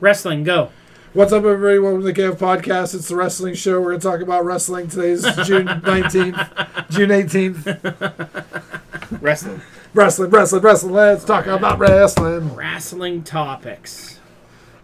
Wrestling, go. What's up, everybody? Welcome to the KF Podcast. It's the wrestling show. We're going to talk about wrestling. Today's June 19th, June 18th. Wrestling. Wrestling, wrestling, wrestling. Let's talk about wrestling. Wrestling topics.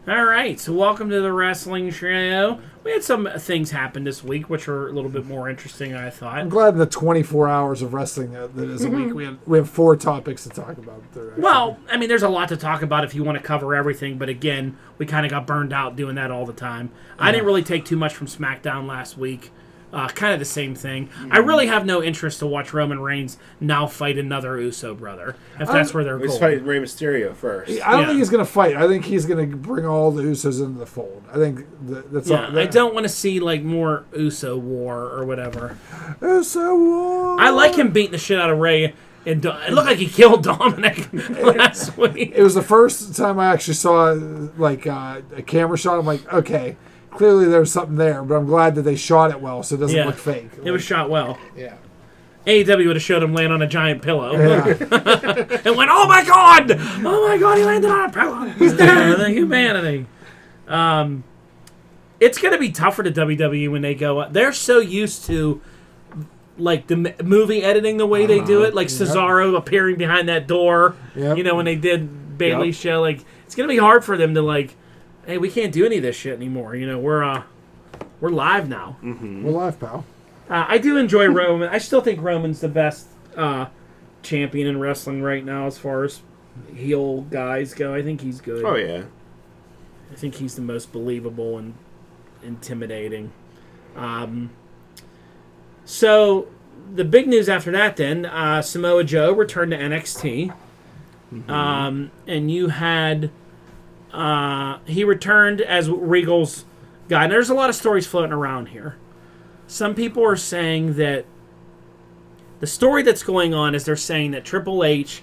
All right, so welcome to the wrestling show. We had some things happen this week, which were a little bit more interesting, I thought. I'm glad in the 24 hours of wrestling that, that is a week, mm-hmm. we have, we have four topics to talk about. They're Well, I mean, there's a lot to talk about if you want to cover everything, but again, we kind of got burned out doing that all the time. I didn't really take too much from SmackDown last week. Uh, kind of the same thing. I really have no interest to watch Roman Reigns now fight another Uso brother, if that's where they're We just going. fight Rey Mysterio first. I don't yeah. think he's going to fight. I think he's going to bring all the Usos into the fold. I think that, that's Yeah, all. I don't want to see like more Uso war or whatever. Uso war. I like him beating the shit out of Rey, and Do- it looked like he killed Dominik last week. It was the first time I actually saw like uh, a camera shot. I'm like, okay, clearly there's something there, but I'm glad that they shot it well, so it doesn't Yeah. look fake. It was shot well. yeah. AEW would have showed him land on a giant pillow Yeah. and went, "Oh my god! Oh my god! He landed on a pillow. He's dead." the humanity. Um, it's gonna be tougher to WWE when they go. Up. They're so used to like the m- movie editing the way they do it, like Cesaro appearing behind that door. Yep. You know when they did Bayley's Yep. show, like it's gonna be hard for them to like, hey, we can't do any of this shit anymore. You know, we're uh, we're live now. We're live, pal. Uh, I do enjoy Roman. I still think Roman's the best uh, champion in wrestling right now as far as heel guys go. I think he's good. Oh yeah. I think he's the most believable and intimidating. Um, so the big news after that, then uh, Samoa Joe returned to NXT, um, and you had uh, he returned as Regal's guy. And there's a lot of stories floating around here. Some people are saying that the story that's going on is they're saying that Triple H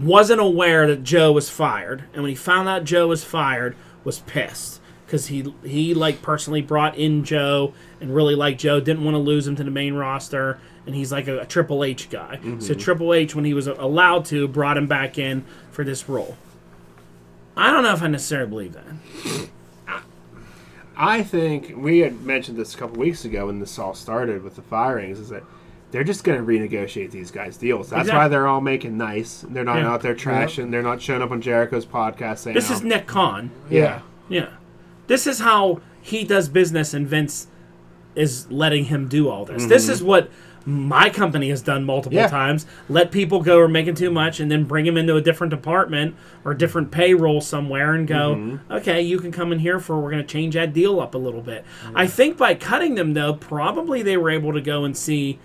wasn't aware that Joe was fired, and when he found out Joe was fired, was pissed because he he like personally brought in Joe and really liked Joe, didn't want to lose him to the main roster, and he's like a, a Triple H guy. So Triple H, when he was allowed to, brought him back in for this role. I don't know if I necessarily believe that. I think we had mentioned this a couple weeks ago when this all started with the firings. Is that they're just going to renegotiate these guys' deals. That's Exactly. why they're all making nice. They're not Yeah. out there trashing. They're not showing up on Jericho's podcast saying, This oh, is Nick Khan. yeah. Yeah. This is how he does business, and Vince is letting him do all this. This mm-hmm. is what my company has done multiple Yeah. times. Let people go who are making too much and then bring them into a different department or a different payroll somewhere and go, okay, you can come in here for, we're going to change that deal up a little bit. I think by cutting them, though, probably they were able to go and see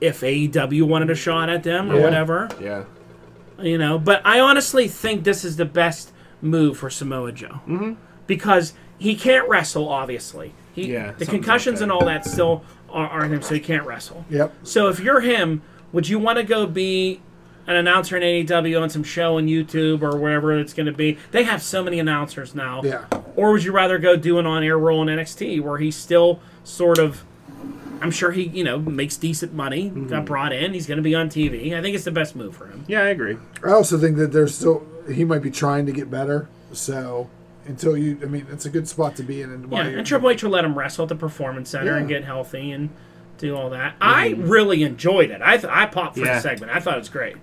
if AEW wanted a shot at them or whatever Yeah. you know. But I honestly think this is the best move for Samoa Joe mm-hmm. because he can't wrestle. Obviously, he, Yeah, the concussions up and all that still are, are him, so he can't wrestle. Yep. So if you're him, would you want to go be an announcer in AEW on some show on YouTube or wherever it's going to be? They have so many announcers now. Yeah. Or would you rather go do an on-air role in NXT where he's still sort of I'm sure he, you know, makes decent money, Mm-hmm. got brought in, he's going to be on TV. I think it's the best move for him. Yeah, I agree. I also think that there's still he might be trying to get better. So until you, I mean, it's a good spot to be in. And Yeah, and Triple H will let him wrestle at the Performance Center and get healthy and do all that. I really enjoyed it. I th- I popped for Yeah. the segment. I thought it was great.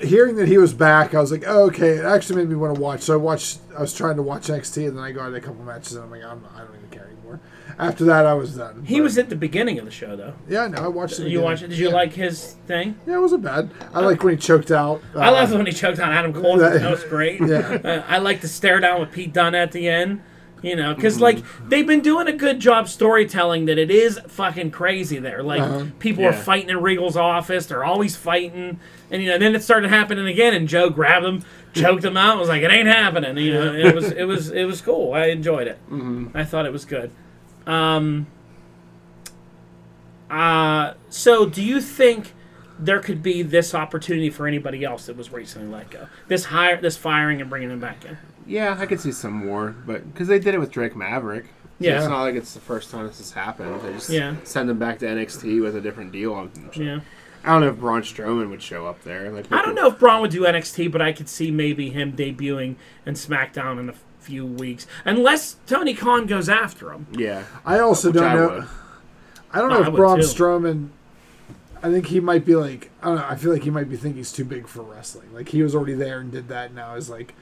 Hearing that he was back, I was like, oh, okay. It actually made me want to watch. So I watched. I was trying to watch NXT, and then I got a couple matches, and I'm like, I'm, I don't even care anymore. After that, I was done. He But- was at the beginning of the show, though. Yeah, no, I watched it. You watched it? Did you Yeah. like his thing? Yeah, it wasn't bad. I like when he choked out. I uh, loved when he choked on Adam Cole. That was great. Yeah. Uh, I like the stare down with Pete Dunne at the end. You know, because like they've been doing a good job storytelling that it is fucking crazy there. Like Uh-huh. people are fighting in Regal's office, they're always fighting, and you know, then it started happening again, and Joe grabbed him, choked him out, was like, "It ain't happening." You know, it was it was it was cool. I enjoyed it. I thought it was good. Um. Uh, so do you think there could be this opportunity for anybody else that was recently let go? This hire, this firing, and bringing them back in. Yeah, I could see some more, but because they did it with Drake Maverick. So Yeah. it's not like it's the first time this has happened. They just Yeah. send them back to NXT with a different deal. I'm- Yeah. I don't know if Braun Strowman would show up there. Like, I don't know if Braun would do NXT, but I could see maybe him debuting in SmackDown in a few weeks, unless Tony Khan goes after him. Yeah. I also Which don't I know. would. I don't know I if would Braun too. Strowman. I think he might be like I don't know. I feel like he might be thinking he's too big for wrestling. Like he was already there and did that. Now is like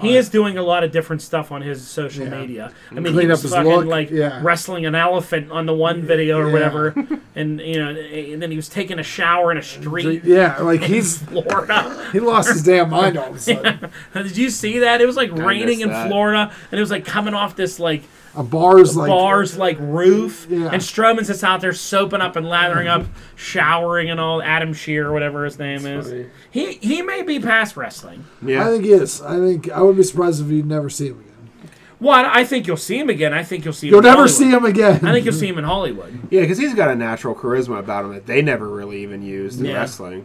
He is doing a lot of different stuff on his social Yeah. media. I mean, Clean he up was his fucking look, like yeah. wrestling an elephant on the one video or Yeah. whatever, and you know, and then he was taking a shower in a street yeah, like he's Florida. he lost his damn mind all of a sudden. Did you see that? It was like raining missed in that. Florida, and it was like coming off this like A bar's like bars like roof, Yeah. and Strowman's just out there soaping up and lathering up, showering and all. Adam Scherr, or whatever his name is. funny. He he may be past wrestling. Yeah. I think he is. I think I would be surprised if you'd never see him again. Well, I think you'll see him again. I think you'll see him. You'll in never Hollywood. see him again. I think you'll see him in Hollywood. Yeah, because he's got a natural charisma about him that they never really even used in Yeah. wrestling.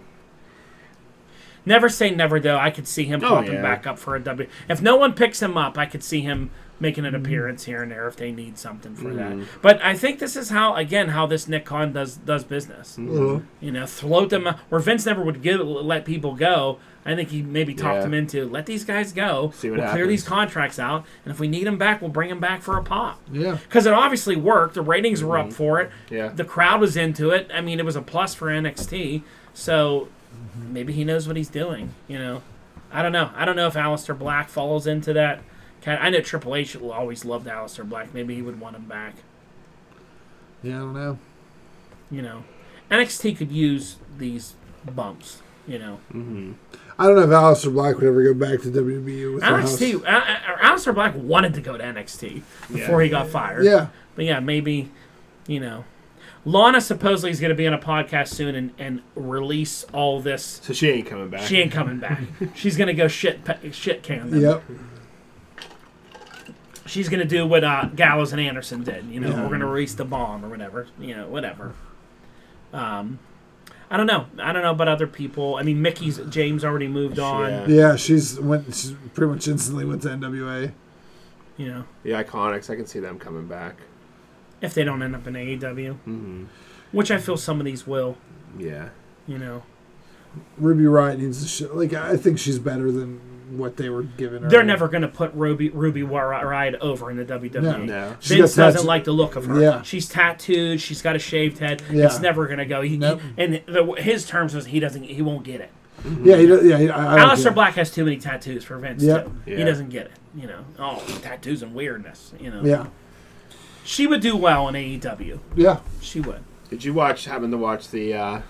Never say never, though. I could see him Oh, popping yeah. back up for a W. If no one picks him up, I could see him making Mm-hmm. an appearance here and there if they need something for Mhm. that. But I think this is how, again, how this Nick Khan does does business. Uh, You know, float them where Vince never would give let people go. I think he maybe talked Yeah. them into let these guys go. See what we'll clear these contracts out, and if we need them back, we'll bring them back for a pop. yeah. Because it obviously worked. The ratings were up for it. Yeah. The crowd was into it. I mean, it was a plus for NXT. So maybe he knows what he's doing. You know, I don't know. I don't know if Aleister Black falls into that. Kind I know Triple H will always loved Aleister Black. Maybe he would want him back. Yeah, I don't know. You know, NXT could use these bumps. You know, hmm I don't know if Aleister Black would ever go back to WBU with. NXT. Uh, uh, Aleister Black wanted to go to NXT before he got fired. Yeah. But yeah, maybe, you know. Lana supposedly is going to be on a podcast soon and, and release all this. So she ain't coming back. She ain't coming back. She's going to go shit shit can them. Yep. She's going to do what uh, Gallows and Anderson did. You know, Yeah. we're going to release the bomb or whatever. You know, whatever. Um, I don't know. I don't know about other people. I mean, Mickie's James already moved on. Yeah. Yeah, she's went. She's pretty much instantly went to NWA. You know, The Iconics, I can see them coming back. if they don't end up in AEW, hmm which I feel some of these will. Yeah. You know, Ruby Riott needs to show. Like I think she's better than what they were giving her. they're never going to put Ruby Ruby Riott over in the WWE. No. No. Vince got doesn't tats- like the look of her. Yeah. She's tattooed. She's got a shaved head. Yeah. It's never gonna go. He, he- and the, his terms was he doesn't. He won't get it. Yeah, he, does- yeah. He, I, I don't Aleister. Black has too many tattoos for Vince Yep. too. He doesn't get it. You know, oh tattoos and weirdness. You know, Yeah, she would do well in AEW. yeah. She would. Did you watch, happen to watch the uh,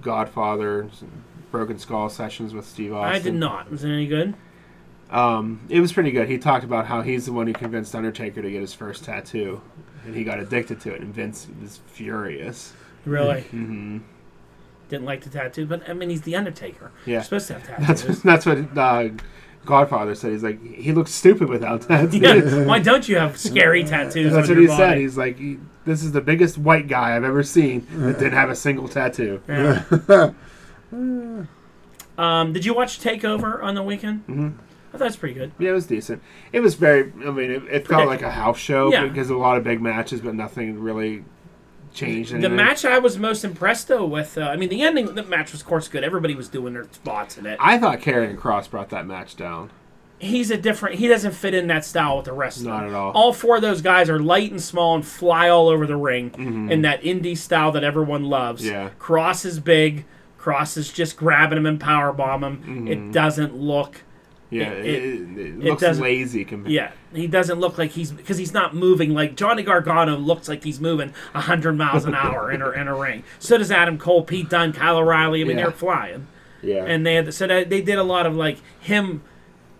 Godfather Broken Skull sessions with Steve Austin? I did not. Was it any good? Um, it was pretty good. He talked about how he's the one who convinced Undertaker to get his first tattoo, and he got addicted to it. And Vince was furious. Really hmm didn't like the tattoo, but I mean he's the Undertaker. Yeah, You're supposed to have that's tattoos. that's what uh, Godfather said. He's like, he looks stupid without tattoos. yeah. Why don't you have scary tattoos? That's on what your he said. He's like, this is the biggest white guy I've ever seen that didn't have a single tattoo. Yeah. Um, did you watch Takeover on the weekend? hmm I thought it was pretty good. Yeah, it was decent. It was very. I mean, it, it felt like a house show Yeah. because of a lot of big matches, but nothing really changed. The match I was most impressed though with, uh, I mean, the ending. The match was, of course, good. Everybody was doing their spots in it. I thought Karrion Cross brought that match down. He's a different. He doesn't fit in that style with the rest of them. Not at all. All four of those guys are light and small and fly all over the ring Mhm. in that indie style that everyone loves. Yeah. Cross is big. Cross is just grabbing him and powerbomb him. Mhm. It doesn't look. Yeah, It- it, it- it, it looks lazy compared. Yeah, he doesn't look like he's because he's not moving like Johnny Gargano looks like he's moving hundred miles an hour in a in a ring. So does Adam Cole, Pete Dunne, Kyle O'Reilly. I mean, Yeah. they're flying. yeah. and they had so they, they did a lot of like him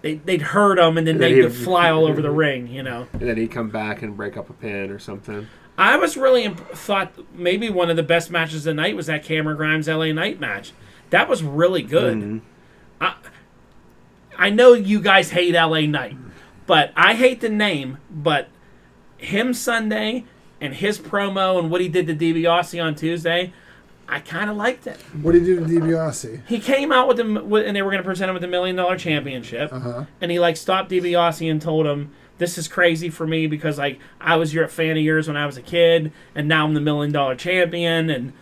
they, they'd hurt him and then And then they'd fly all over the ring you know and then he'd come back and break up a pin or something. I was really imp- thought maybe one of the best matches of the night was that cameron grimes la knight match that was really good Mhm. i know you guys hate la knight but i hate the name but him sunday and his promo and what he did to DiBiase on tuesday i kind of liked it What did he do to DiBiase? he came out with them and they were going to present him with the million dollar championship Uh huh. and he like stopped DiBiase and told him, "This is crazy for me because like I was your fan of yours when I was a kid, and now I'm the million dollar champion." And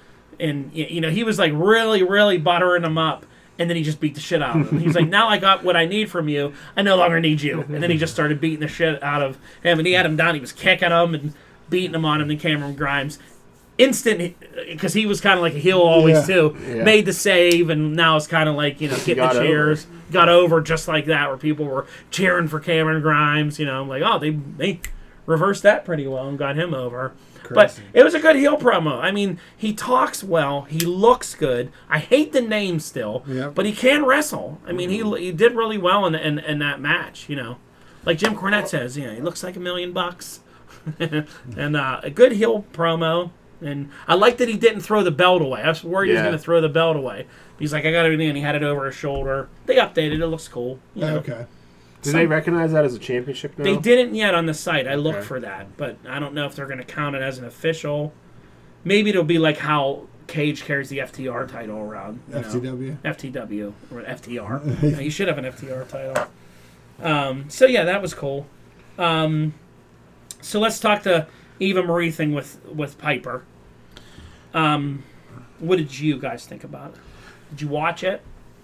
and you know he was like really really buttering him up, And then he just beat the shit out of him. He's like, now I got what I need from you. I no longer need you. And then he just started beating the shit out of him. And he had him down. He was kicking him and beating him on him. And Cameron Grimes, instant, because he was kind of like a heel always Yeah. too, Yeah. made the save. And now it's kind of like, you know, got the over. cheers. Got over just like that, where people were cheering for Cameron Grimes. You know, I'm like, oh, they, they reversed that pretty well and got him over. But it was a good heel promo. I mean, he talks well. He looks good. I hate the name still, Yeah. but he can wrestle. I mean, he he did really well in, in in that match. You know, like Jim Cornette says, you know, he looks like a million bucks. and uh, a good heel promo. And I like that he didn't throw the belt away. I was worried he was Yeah. going to throw the belt away. He's like, I got it and he had it over his shoulder. They updated it. It looks cool. You know? Okay. Do they recognize that as a championship now? They didn't yet on the site. I looked Okay. for that, but I don't know if they're going to count it as an official. Maybe it'll be like how Cage carries the FTR title around. you know. FTW. FTW or FTR. Yeah, you should have an FTR title. Um, so yeah, that was cool. Um, so let's talk the Eva Marie thing with with Piper. Um, what did you guys think about it? Did you watch it?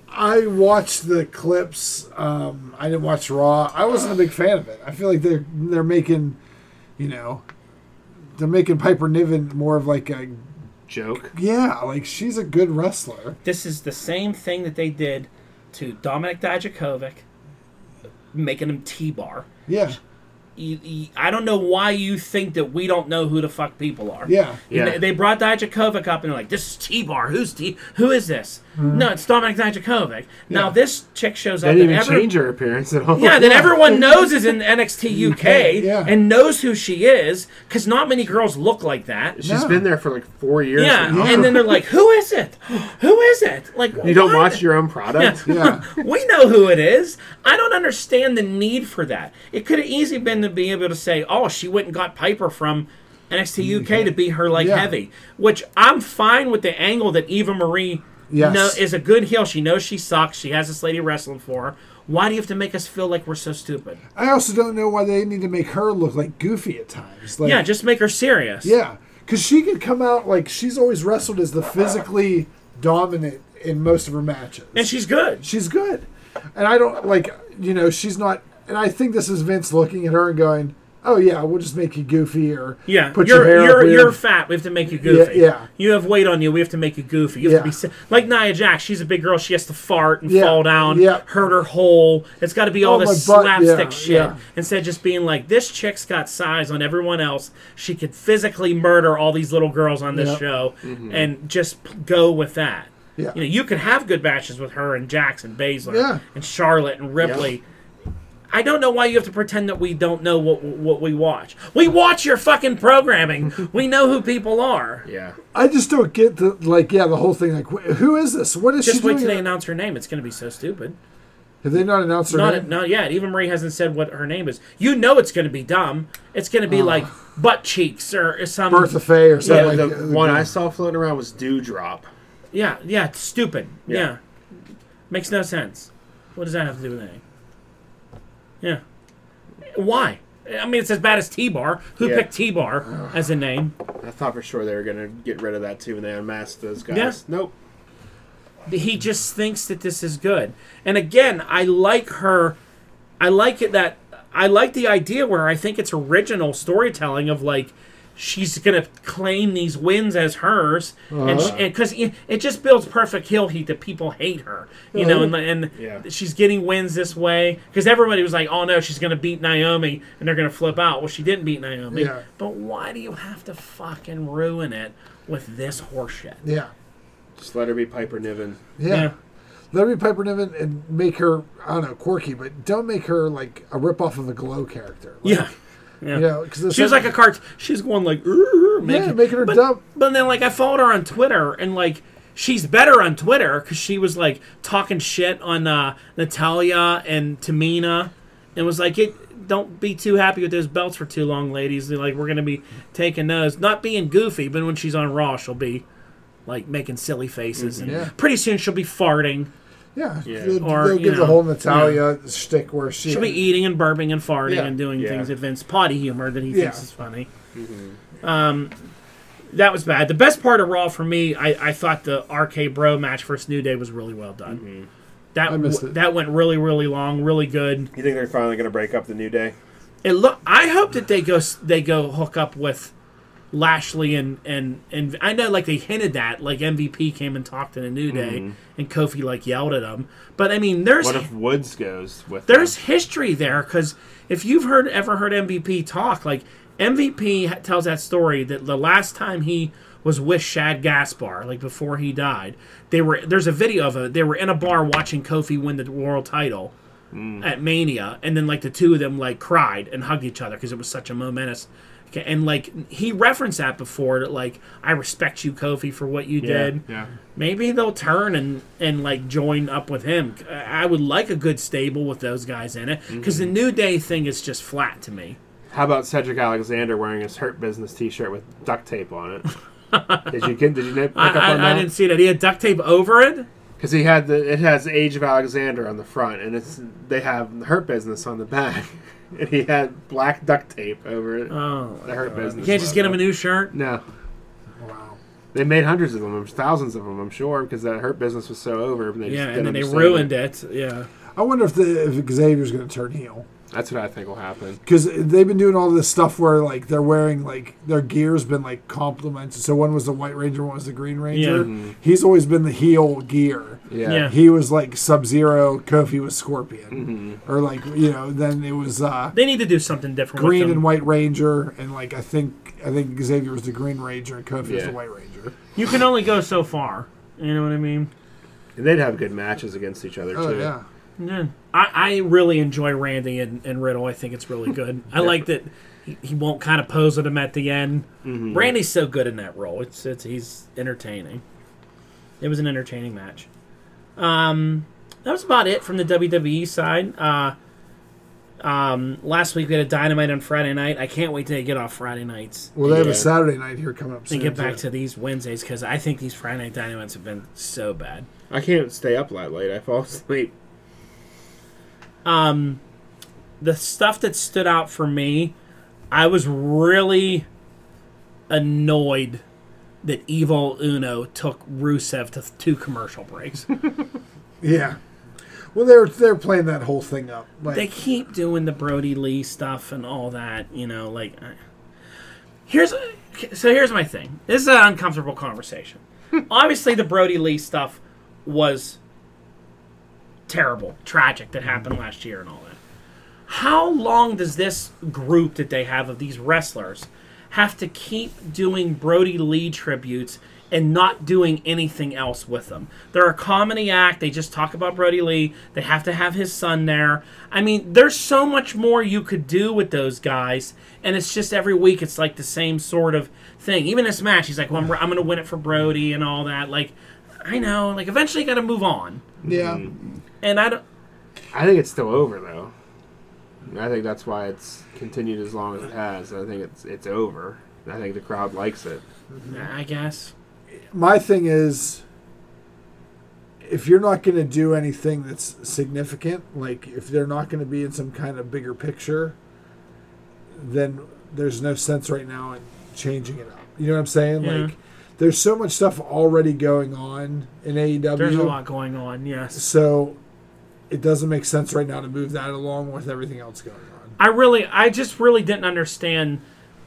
I watched the clips. Um, I didn't watch Raw. I wasn't a big fan of it. I feel like they're they're making, you know, they're making Piper Niven more of like a Joke. yeah, like she's a good wrestler. This is the same thing that they did to Dominik Dijakovic, making him T-bar. Yeah, You- you- I don't know why you think that we don't know who the fuck people are. yeah, Yeah. They, they brought Dijakovic up and they're like, "This is T-Bar. Who's T? Who is this? Mm-hmm. No, it's Dominik Dijakovic." Now Yeah. this chick shows They up. didn't and even every- change her appearance at all. Yeah, that everyone knows is in NXT UK Yeah. and knows who she is because not many girls look like that. She's No. been there for like four years Yeah, now. and then they're like, "Who is it? Who is it?" Like You don't watch your own product? yeah. we know who it is. I don't understand the need for that. It could have easily been to be able to say, "Oh, she went and got Piper from NXT mm-hmm. UK to be her like Yeah. heavy," which I'm fine with the angle that Eva Marie Yes. know, is a good heel. She knows she sucks. She has this lady wrestling for her. Why do you have to make us feel like we're so stupid? I also don't know why they need to make her look like goofy at times. Like, Yeah, just make her serious. yeah, because she could come out like she's always wrestled as the physically dominant in most of her matches. and she's good. she's good. And I don't like, you know, she's not. And I think this is Vince looking at her and going, "Oh yeah, we'll just make you goofy or Yeah, put you're your hair you're, up you're fat. We have to make you goofy. yeah. You have weight on you. We have to make you goofy. You have to Yeah. be like Nia Jax. She's a big girl. She has to fart and Yeah, fall down, yeah. hurt her whole. It's got to be oh, all Oh, this my butt, slapstick yeah, shit yeah. instead of just being like this chick's got size on everyone else. She could physically murder all these little girls on this Yeah. show mm-hmm. and just p- go with that. Yeah. You know, you could have good matches with her and Jax and Baszler Yeah. and Charlotte and Ripley. I don't know why you have to pretend that we don't know what what we watch. We watch your fucking programming. we know who people are. Yeah. I just don't get the like, yeah, the whole thing. Like, wh- who is this? What is she? Just she wait doing? till they announce her name. It's going to be so stupid. Have they not announced her Not name? not yet. Eva Marie hasn't said what her name is. You know it's going to be dumb. It's going to be like butt cheeks or some Bertha Faye or something. The, like the uh, one I saw floating around was Doudrop. Yeah, yeah, it's stupid. Yeah. Yeah. Makes no sense. What does that have to do with anything? Yeah. Why? I mean, it's as bad as T-Bar. Who Yeah. picked T-Bar as a name? I thought for sure they were gonna get rid of that too when they unmasked those guys. Yeah. Nope. he just thinks that this is good. And again, I like her. I like it that I like the idea where I think it's original storytelling of like she's gonna claim these wins as hers, and Uh-huh. because it, it just builds perfect heel heat that people hate her, you know, and and Yeah. she's getting wins this way because everybody was like, oh no, she's gonna beat Naomi and they're gonna flip out. Well, she didn't beat Naomi, Yeah. but why do you have to fucking ruin it with this horseshit? Yeah. Just let her be Piper Niven. Yeah. Let me Piper Niven and make her, I don't know, quirky, but don't make her like a ripoff of a Glow character. Like, yeah. Yeah. Know, because She was like a cart. She's going like, "Urgh," Yeah, making her but, dumb. But then, like, I followed her on Twitter, and like, she's better on Twitter because she was like talking shit on uh, Natalya and Tamina, and was like, "It don't be too happy with those belts for too long, ladies. They're like, we're gonna be taking those, not being goofy, but when she's on Raw, she'll be like making silly faces, and Yeah. pretty soon she'll be farting. Yeah, Yeah. they'll, Or, they'll you give the know, whole Natalya shtick where she. She'll be eating and burping and farting Yeah. and doing Yeah. things that Vince potty humor that he Yeah. thinks is funny. Um, that was bad. The best part of Raw for me, I, I thought the RK Bro match versus New Day was really well done. That I missed w- it. that went really really long, really good. You think they're finally going to break up the New Day? It look. I hope that they go they go hook up with Lashley and and and I know like they hinted that like MVP came and talked in a New Day mm-hmm. and Kofi like yelled at him. But I mean, there's What if Woods goes with there's them? history there because if you've heard ever heard MVP talk, like MVP tells that story that the last time he was with Shad Gaspard, like before he died, they were there's a video of it. They were in a bar watching Kofi win the world title mm. at Mania, and then like the two of them like cried and hugged each other because it was such a momentous. Okay, And like he referenced that before, that like I respect you, Kofi, for what you Yeah, did yeah. maybe they'll turn and and like join up with him. I would like a good stable with those guys in it because the mm-hmm. New Day thing is just flat to me. How about Cedric Alexander wearing his Hurt Business T-shirt with duct tape on it? did you get? Did you pick I, up on I, I didn't see that. He had duct tape over it. Because he had the it has Age of Alexander on the front, and it's they have Hurt Business on the back, and he had black duct tape over it. Oh, the Hurt Business. you can't just get him a new shirt. No, Wow. they made hundreds of them, thousands of them, I'm sure, because that Hurt Business was so over. And they Yeah, just and then they understand ruined it. it. Yeah, I wonder if the if Xavier's going to turn heel That's what I think will happen. because they've been doing all this stuff where like they're wearing like their gear's been like complemented. So one was the White Ranger, one was the Green Ranger. Yeah. He's always been the heel gear. Yeah. Yeah. He was like Sub Zero, Kofi was Scorpion, or like you know. Then it was uh, they need to do something different. Green with and. White Ranger, and like I think I think Xavier was the Green Ranger and Kofi was the White Ranger. You can only go so far. You know what I mean? And they'd have good matches against each other Oh too. yeah. Yeah. I, I really enjoy Randy and, and Riddle. I think it's really good. I like that he, he won't kind of pose at him at the end. Randy's so good in that role. It's it's he's entertaining. It was an entertaining match. Um, that was about it from the WWE side. Uh, um, last week we had a dynamite on Friday night. I can't wait till they get off Friday nights Well, they have Yeah. a Saturday night here coming up soon. and get back too. to these Wednesdays because I think these Friday night dynamites have been so bad. I can't stay up that late. I fall asleep. Um, the stuff that stood out for me, I was really annoyed that Evil Uno took Rusev to two commercial breaks. Yeah. Well, they're they're playing that whole thing up. Like, they keep doing the Brodie Lee stuff and all that, you know. Like, I- here's so here's my thing. This is an uncomfortable conversation. Obviously, the Brodie Lee stuff was terrible, tragic that happened mm-hmm. last year and all that. How long does this group that they have of these wrestlers have to keep doing Brodie Lee tributes and not doing anything else with them? They're a comedy act. They just talk about Brodie Lee. They have to have his son there. I mean, there's so much more you could do with those guys, and it's just every week it's like the same sort of thing. Even this match, he's like, "Well, I'm, I'm going to win it for Brodie" and all that. Like, I know. Like, eventually, you got to move on. yeah. Mm-hmm. And I don't. I think it's still over though. I think that's why it's continued as long as it has. I think it's it's over. I think the crowd likes it. I guess. My thing is, if you're not going to do anything that's significant, like if they're not going to be in some kind of bigger picture, then there's no sense right now in changing it up. You know what I'm saying? Yeah. Like, there's so much stuff already going on in AEW. There's a lot going on. Yes. So it doesn't make sense right now to move that along with everything else going on. I really, I just really didn't understand.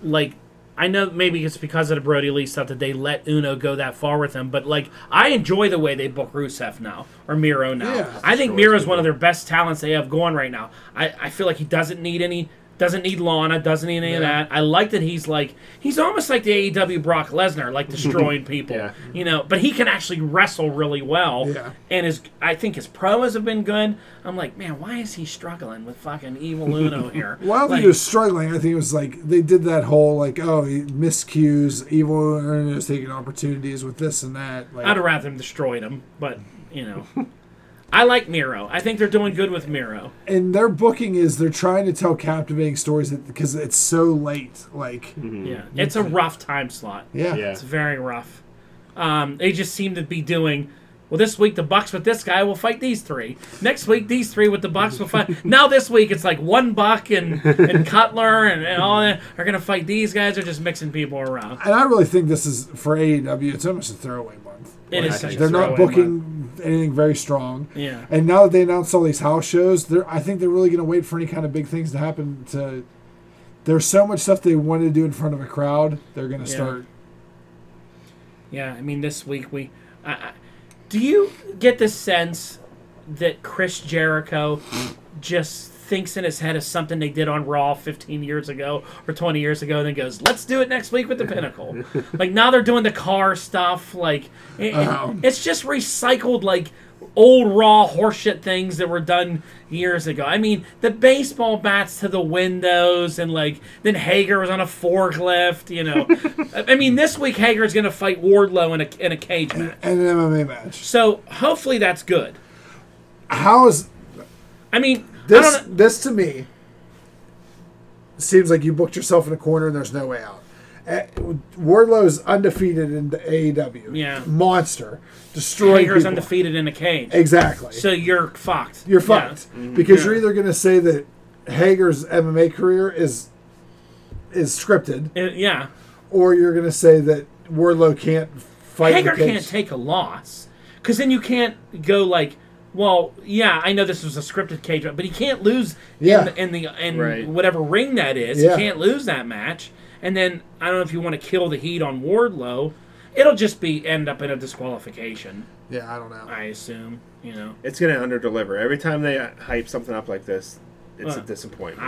Like, I know maybe it's because of the Brodie Lee stuff that they let Uno go that far with him, but like, I enjoy the way they book Rusev now or Miro now. Yeah. I think Sure, Miro's it's one of their best talents they have going right now. I, I feel like he doesn't need any. Doesn't need Lana, doesn't need any of that. I like that he's like he's almost like the AEW Brock Lesnar, like destroying people. Yeah. You know, but he can actually wrestle really well. Yeah. And his I think his promos have been good. I'm like, man, why is he struggling with fucking Evil Uno here? Well, I think Like- he was struggling. I think it was like they did that whole like, oh, he miscues, evil is taking opportunities with this and that. Like, I'd rather them destroyed him, but you know, I like Miro. I think they're doing good with Miro. and their booking is they're trying to tell captivating stories because it's so late. Like, Yeah, it's a rough time slot. yeah, Yeah. It's very rough. Um, they just seem to be doing Well, this week the Bucks with this guy will fight these three. Next week these three with the Bucks will fight. now this week it's like one Buck and and Cutler and, and all that are gonna fight these guys. They're just mixing people around. And I really think this is for AEW. It's almost a throwaway month. It is I such They're not throwaway booking month. Anything very strong. Yeah. And now that they announced all these house shows, they're I think they're really going to wait for any kind of big things to happen. To there's so much stuff they wanted to do in front of a crowd. They're going to Yeah. start. Yeah, I mean, this week we. I I do you get the sense that Chris Jericho just thinks in his head of something they did on Raw 15 years ago or 20 years ago, and then goes, "Let's do it next week with the Pinnacle." like now they're doing the car stuff. Like it- it- Um. it's just recycled like old Raw horseshit things that were done years ago. I mean, the baseball bats to the windows, and like then Hager was on a forklift. You know, I mean, this week Hager's going to fight Wardlow in a in a cage match. And an MMA match. So hopefully that's good. How is I mean, this? This to me seems like you booked yourself in a corner and there's no way out. Eh, Wardlow's undefeated in the AEW. Yeah. monster, destroying Hager's people. undefeated in a cage. Exactly. So you're fucked. You're Yeah. fucked because Yeah. you're either going to say that Hager's MMA career is is scripted, Uh, yeah. or you're going to say that Wardlow can't fight. Hager in the cage. can't take a loss because then you can't go like, well, yeah, I know this was a scripted cage match, but he can't lose Yeah. in, the, in the in Right. whatever ring that is. Yeah. He can't lose that match. And then I don't know if you want to kill the heat on Wardlow. It'll just be end up in a disqualification. Yeah, I don't know. I assume. You know. It's going to underdeliver. Every time they hype something up like this, it's Uh, a disappointment.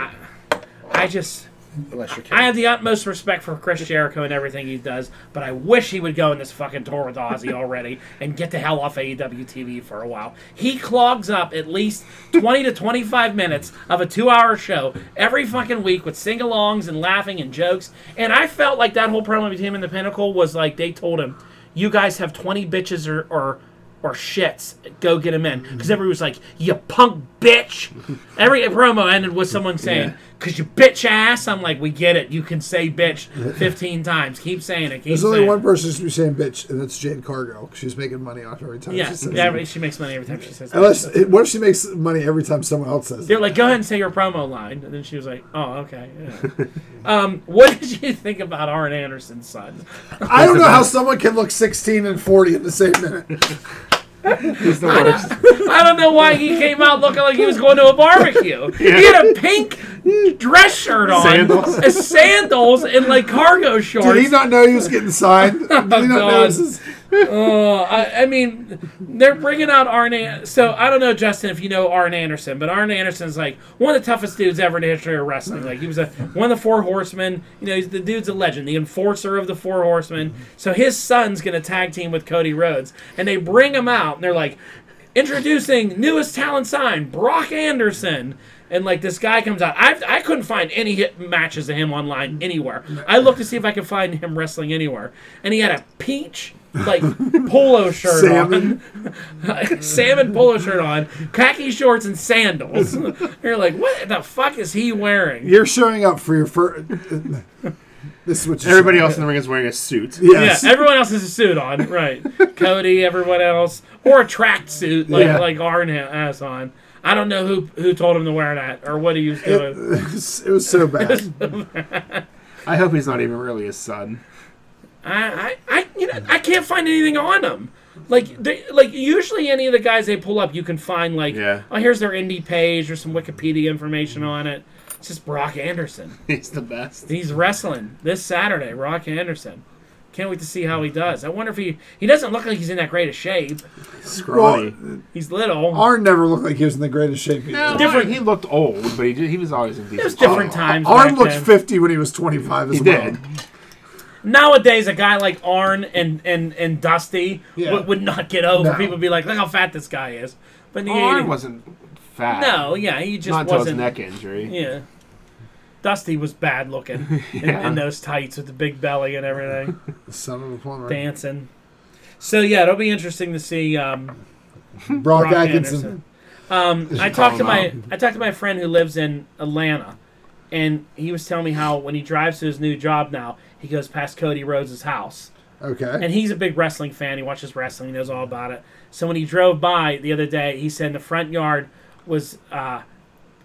I, I just. Unless you're I have the utmost respect for Chris Jericho and everything he does, but I wish he would go in this fucking tour with Ozzy already and get the hell off AEW TV for a while. He clogs up at least 20 to 25 minutes of a two hour show every fucking week with sing alongs and laughing and jokes. And I felt like that whole promo between him and the Pinnacle was like they told him, you guys have 20 bitches or. or or shits, go get him in. Because everybody was like, "You punk bitch." Every promo ended with someone saying, Yeah. "Cause you bitch ass." I'm like, "We get it. You can say bitch 15 times. Keep saying it. Keep There's saying only it." one person who's saying bitch, and that's Jade Cargill. She's making money off every time Yeah, she says yeah, it. she makes money every time she says that. Unless, what if she makes money every time someone else says it? They're it? like, "Go ahead and say your promo line," and then she was like, "Oh, okay." Yeah. um, what did you think about Arn Anderson's son? I don't know how someone can look 16 and 40 in the same minute. He's the worst. I don't know why he came out looking like he was going to a barbecue. He had a pink dress shirt on, Sandals. uh, sandals, and like cargo shorts. Did he not know he was getting signed? Did he not know this is- Oh, I, I mean, they're bringing out Arn. An- So I don't know, Justin, if you know Arn Anderson, but Arn Anderson's like one of the toughest dudes ever in the history of wrestling. Like he was a one of the four horsemen. You know, he's the dude's a legend, the enforcer of the four horsemen. So his son's gonna tag team with Cody Rhodes, and they bring him out, and they're like, introducing newest talent sign, Brock Anderson. And like this guy comes out, I I couldn't find any hit matches of him online anywhere. I mm. looked to see if I could find him wrestling anywhere, and he had a peach like polo shirt Salmon. on, salmon polo shirt on, khaki shorts and sandals. You're like, what the fuck is he wearing? You're showing up for your first. this is what Everybody else in the ring is wearing a suit. Yes. Yeah, everyone else has a suit on, right? Cody, everyone else, or a track suit like Yeah. like Arn has on. I don't know who who told him to wear that or what he was it, doing. was, it was so bad. I hope he's not even really his son. I, I, I, you know, I can't find anything on him. Like, they, like usually any of the guys they pull up, you can find like, Yeah. oh, here's their indie page or some Wikipedia information on it. It's just Brock Anderson. He's the best. He's wrestling this Saturday. Brock Anderson. Can't wait to see how he does. I wonder if he he doesn't look like he's in that great of shape. Scrawny. well, He's little. Arn never looked like he was in the greatest shape. either. No, different- He looked old, but he, did, he was always in decent. It was different shape. times. Arn looked then. 50 when he was 25 as He well. did. Nowadays, a guy like Arn and and and Dusty Yeah. would, would not get over. No. People would be like, look how fat this guy is. But the Arn 80s wasn't fat. No, yeah, he just not until his wasn't. neck injury. Yeah. Dusty was bad looking in, Yeah. in those tights with the big belly and everything, The son of a plumber. dancing. So yeah, it'll be interesting to see um, Brock, Brock Atkinson. Anderson. Um, I talked to my out. I talked to my friend who lives in Atlanta, and he was telling me how when he drives to his new job now, he goes past Cody Rhodes' house Okay. And he's a big wrestling fan. He watches wrestling. He knows all about it. So when he drove by the other day, he said in the front yard was uh,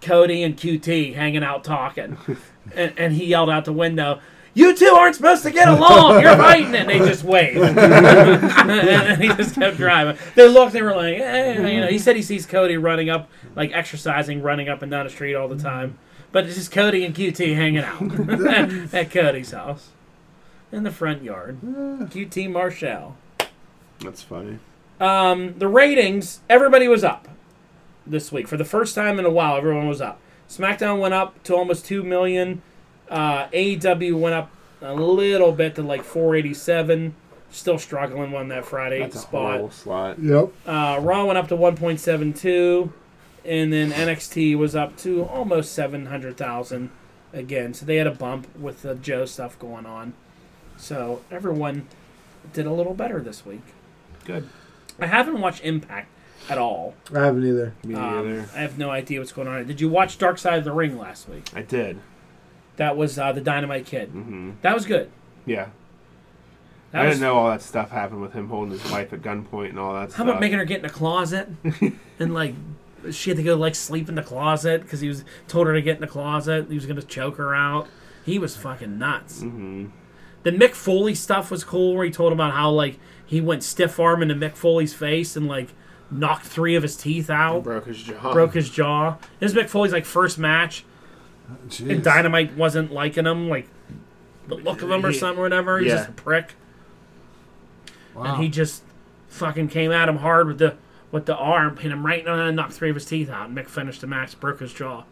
Cody and QT hanging out talking, and, and he yelled out the window. You two aren't supposed to get along. You're fighting, and they just waved. and he just kept driving. They looked. They were like, eh, you know. He said he sees Cody running up, like exercising, running up and down the street all the time. But it's just Cody and QT hanging out at Cody's house in the front yard. QT Marshall. That's funny. Um, the ratings, everybody was up this week for the first time in a while. Everyone was up. SmackDown went up to almost two million. Uh, AEW went up a little bit to like 487. Still struggling on that Friday That's a spot. horrible slot. Yep. Uh, Raw went up to 1.72, and then NXT was up to almost 700,000 again. So they had a bump with the Joe stuff going on. So everyone did a little better this week. Good. I haven't watched Impact at all. I haven't either. Me Um, neither. I have no idea what's going on. Did you watch Dark Side of the Ring last week? I did. That was uh, the Dynamite Kid. hmm That was good. Yeah. That I was, didn't know all that stuff happened with him holding his wife at gunpoint and all that stuff. How stuff. about making her get in a closet and like she had to go like sleep in the closet because he was told her to get in the closet. He was gonna choke her out. He was fucking nuts. hmm The Mick Foley stuff was cool, where he told about how like he went stiff arm into Mick Foley's face and like knocked three of his teeth out, Broke his jaw. broke his jaw. This is Mick Foley's like first match, Jeez. and Dynamite wasn't liking him, like the look of him or He- something or whatever. He's yeah. just a prick. Wow. and he just fucking came at him hard with the with the arm, hit him right in the and knocked three of his teeth out. And Mick finished the match, broke his jaw.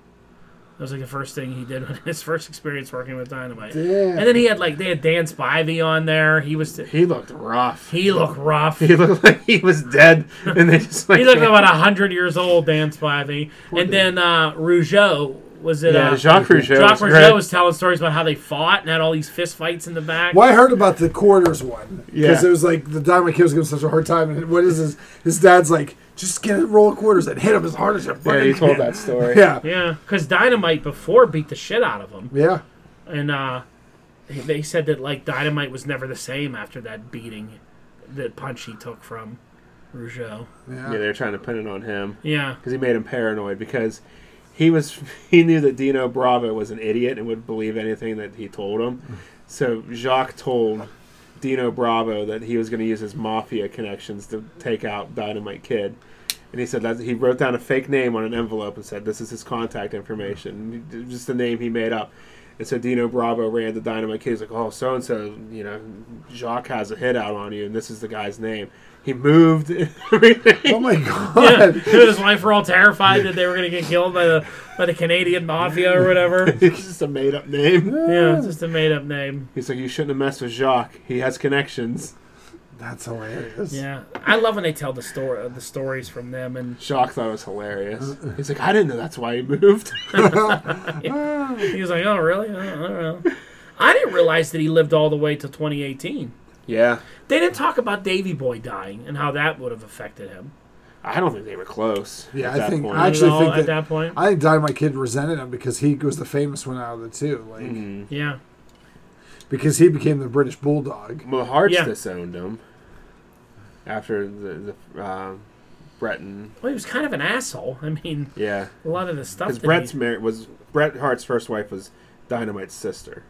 That was like the first thing he did with his first experience working with Dynamite. Damn. And then he had like they had Dan Spivey on there. He was He looked rough. he looked rough. He looked like he was dead, and they just like He looked about hundred years old, Dan Spivey. And then uh, Rougeau was it? yeah, uh, Jacques Rougeau. Jacques was Rougeau great. was telling stories about how they fought and had all these fist fights in the back. Well, I heard about the quarters one because Yeah. it was like the Diamond Kid was giving such a hard time, and what is his? His dad's like, just get a roll of quarters and hit him as hard as you Yeah, fucking he told that story. Yeah, Yeah, because Dynamite before beat the shit out of him. yeah. and uh, they said that like Dynamite was never the same after that beating, that punch he took from Rougeau. Yeah. Yeah, they were trying to pin it on him Yeah, because he made him paranoid because he was he knew that Dino Bravo was an idiot and would believe anything that he told him. So Jacques told Dino Bravo that he was going to use his mafia connections to take out Dynamite Kid. And he said that he wrote down a fake name on an envelope and said this is his contact information, just the name he made up. And so Dino Bravo ran to Dynamite Kid. He's like, "Oh, so and so, you know, Jacques has a hit out on you, and this is the guy's name." He moved everything. Oh my god. Him and his wife were all terrified that they were gonna get killed by the by the Canadian mafia or whatever. it's just a made up name. Yeah, it's just a made up name. He's like, you shouldn't have messed with Jacques. He has connections. That's hilarious. Yeah, I love when they tell the story uh, the stories from them and Jacques thought it was hilarious. He's like, I didn't know that's why he moved. he was like, "Oh, really? Oh, I don't know." I didn't realize that he lived all the way to 2018. Yeah, They didn't talk about Davy Boy dying and how that would have affected him. I don't think they were close. Yeah, at I that think- point. I actually At all think at that- that point. I think Dynamite Kid resented him because he was the famous one out of the two. Like Mhm. Yeah. because he became the British Bulldog. Well, Harts Yeah. disowned him after the the um, Breton. Well, he was kind of an asshole. I mean, Yeah, a lot of the stuff. because that Bret's he, married was Bret Hart's first wife was Dynamite's sister,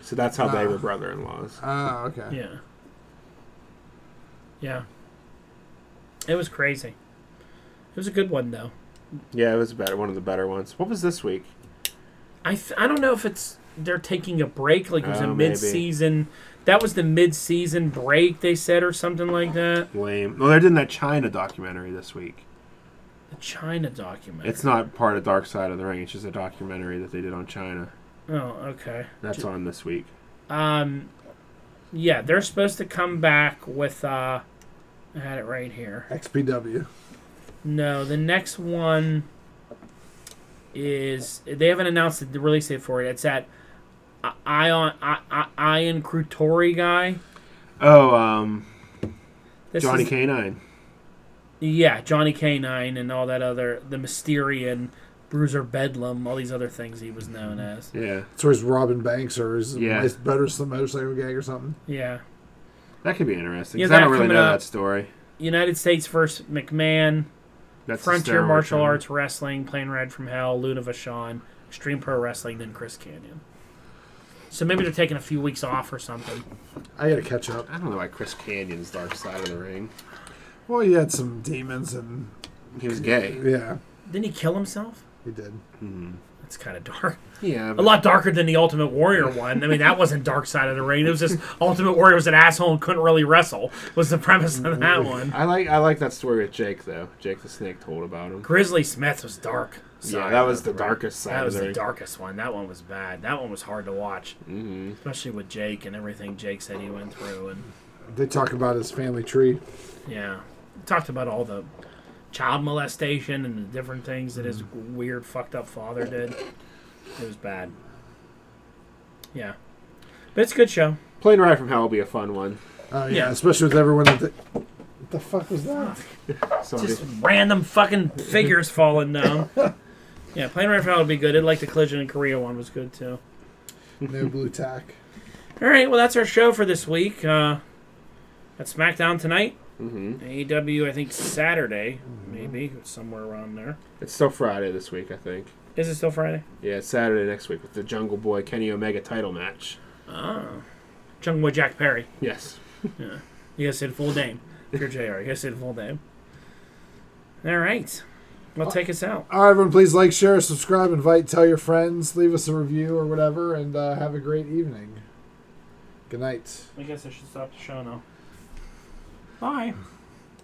so that's how they Ah. were brother-in-laws. Ah, okay. yeah. Yeah. It was crazy. It was a good one though. Yeah, it was better. One of the better ones. What was this week? I th- I don't know if it's they're taking a break, like it was a Oh, maybe. mid-season. That was the mid-season break they said, or something like that. Lame. No, they're doing that China documentary this week. The China documentary. It's not part of Dark Side of the Ring. It's just a documentary that they did on China. oh, okay. That's on this week. Um, yeah, they're supposed to come back with. uh I had it right here. XPW. No, the next one is they haven't announced the release date for it. It's at I- Ion I, I, Ion Croitoru guy. Oh, um, This Johnny is- K9. Yeah, Johnny K9 and all that other the Mysterian, Bruiser Bedlam, all these other things he was known as. Yeah, So he's Robin Banks or is Yeah. yeah. Better some motorcycle gang or something. Yeah. That could be interesting. Yeah, 'cause I don't really know up. that story. United States versus McMahon, That's Frontier Martial thing. Arts Wrestling, Plane Ride from Hell, Luna Vachon, Extreme Pro Wrestling, then Chris Kanyon. So maybe they're taking a few weeks off or something. I gotta catch up. I don't know why Chris Kanyon's dark side of the ring. Well, he had some demons, and He was gay. yeah, Didn't he kill himself? He did. That's kind of dark. Yeah, A lot darker than the Ultimate Warrior one. I mean, that wasn't Dark Side of the Ring. It was just Ultimate Warrior was an asshole and couldn't really wrestle. Was the premise of that one. I like I like that story with Jake though. Jake the Snake told about him. Grizzly Smith was dark. Yeah, that was the ring. darkest side That was the the darkest one. That one was bad. That one was hard to watch, hmm especially with Jake and everything Jake said he went through. And They talk about his family tree. yeah, talked about all the child molestation and the different things that his weird, fucked up father did. It was bad. Yeah, but it's a good show. Plane Ride from Hell will be a fun one. Oh yeah, Yeah. especially with everyone that. The, what the fuck was that? Sorry. Just random fucking figures falling down. Yeah, Plane Ride from Hell would be good. I'd like the Collision in Korea one was good too. No Blu Tack. All right, well that's our show for this week. Uh, at SmackDown tonight, hmm AEW I think Saturday, maybe somewhere around there. It's still Friday this week, I think. Is it still Friday? Yeah, it's Saturday next week with the Jungle Boy Kenny Omega title match. Oh, Jungle Boy Jack Perry. Yes. yeah. You gotta say the full name. If you're Jr. You gotta say the full name. All right, well take us out. All right, everyone, please like, share, subscribe, invite, tell your friends, leave us a review or whatever, and uh, have a great evening. Good night. I guess I should stop the show now. Bye.